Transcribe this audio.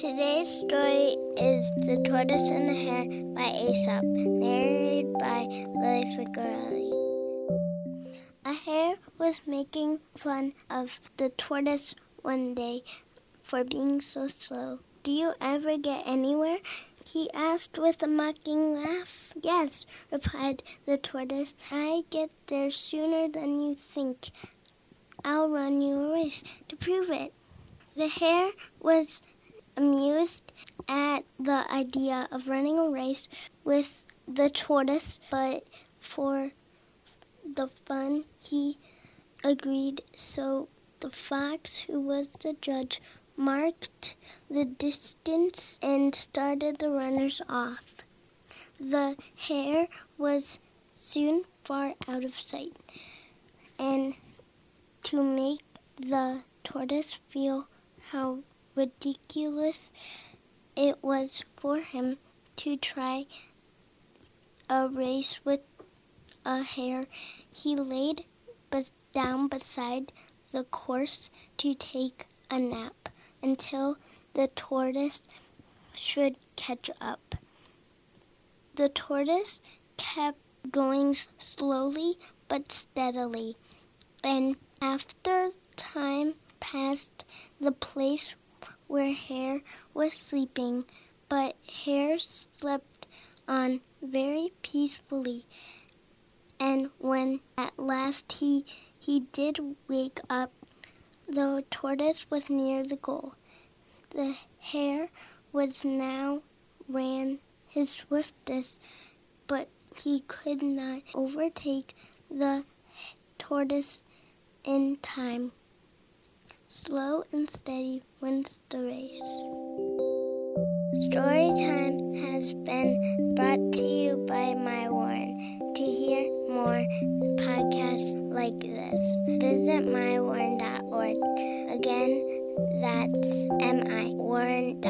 Today's story is The Tortoise and the Hare by Aesop, narrated by Lily Ficarelli. A hare was making fun of the tortoise one day for being so slow. Do you ever get anywhere? he asked with a mocking laugh. Yes, replied the tortoise. I get there sooner than you think. I'll run you a race to prove it. The hare was amused at the idea of running a race with the tortoise, but for the fun he agreed. So the fox, who was the judge, marked the distance and started the runners off. The hare was soon far out of sight, and to make the tortoise feel how ridiculous it was for him to try a race with a hare. He laid down beside the course to take a nap until the tortoise should catch up. The tortoise kept going slowly but steadily, and after time passed, the place where Hare was sleeping, but Hare slept on very peacefully. And when at last he he did wake up, the tortoise was near the goal. The hare was now ran his swiftest, but he could not overtake the tortoise in time. Slow and steady wins the race. Storytime has been brought to you by My Warren. To hear more podcasts like this, visit mywarren.org. Again, that's mywarren.org.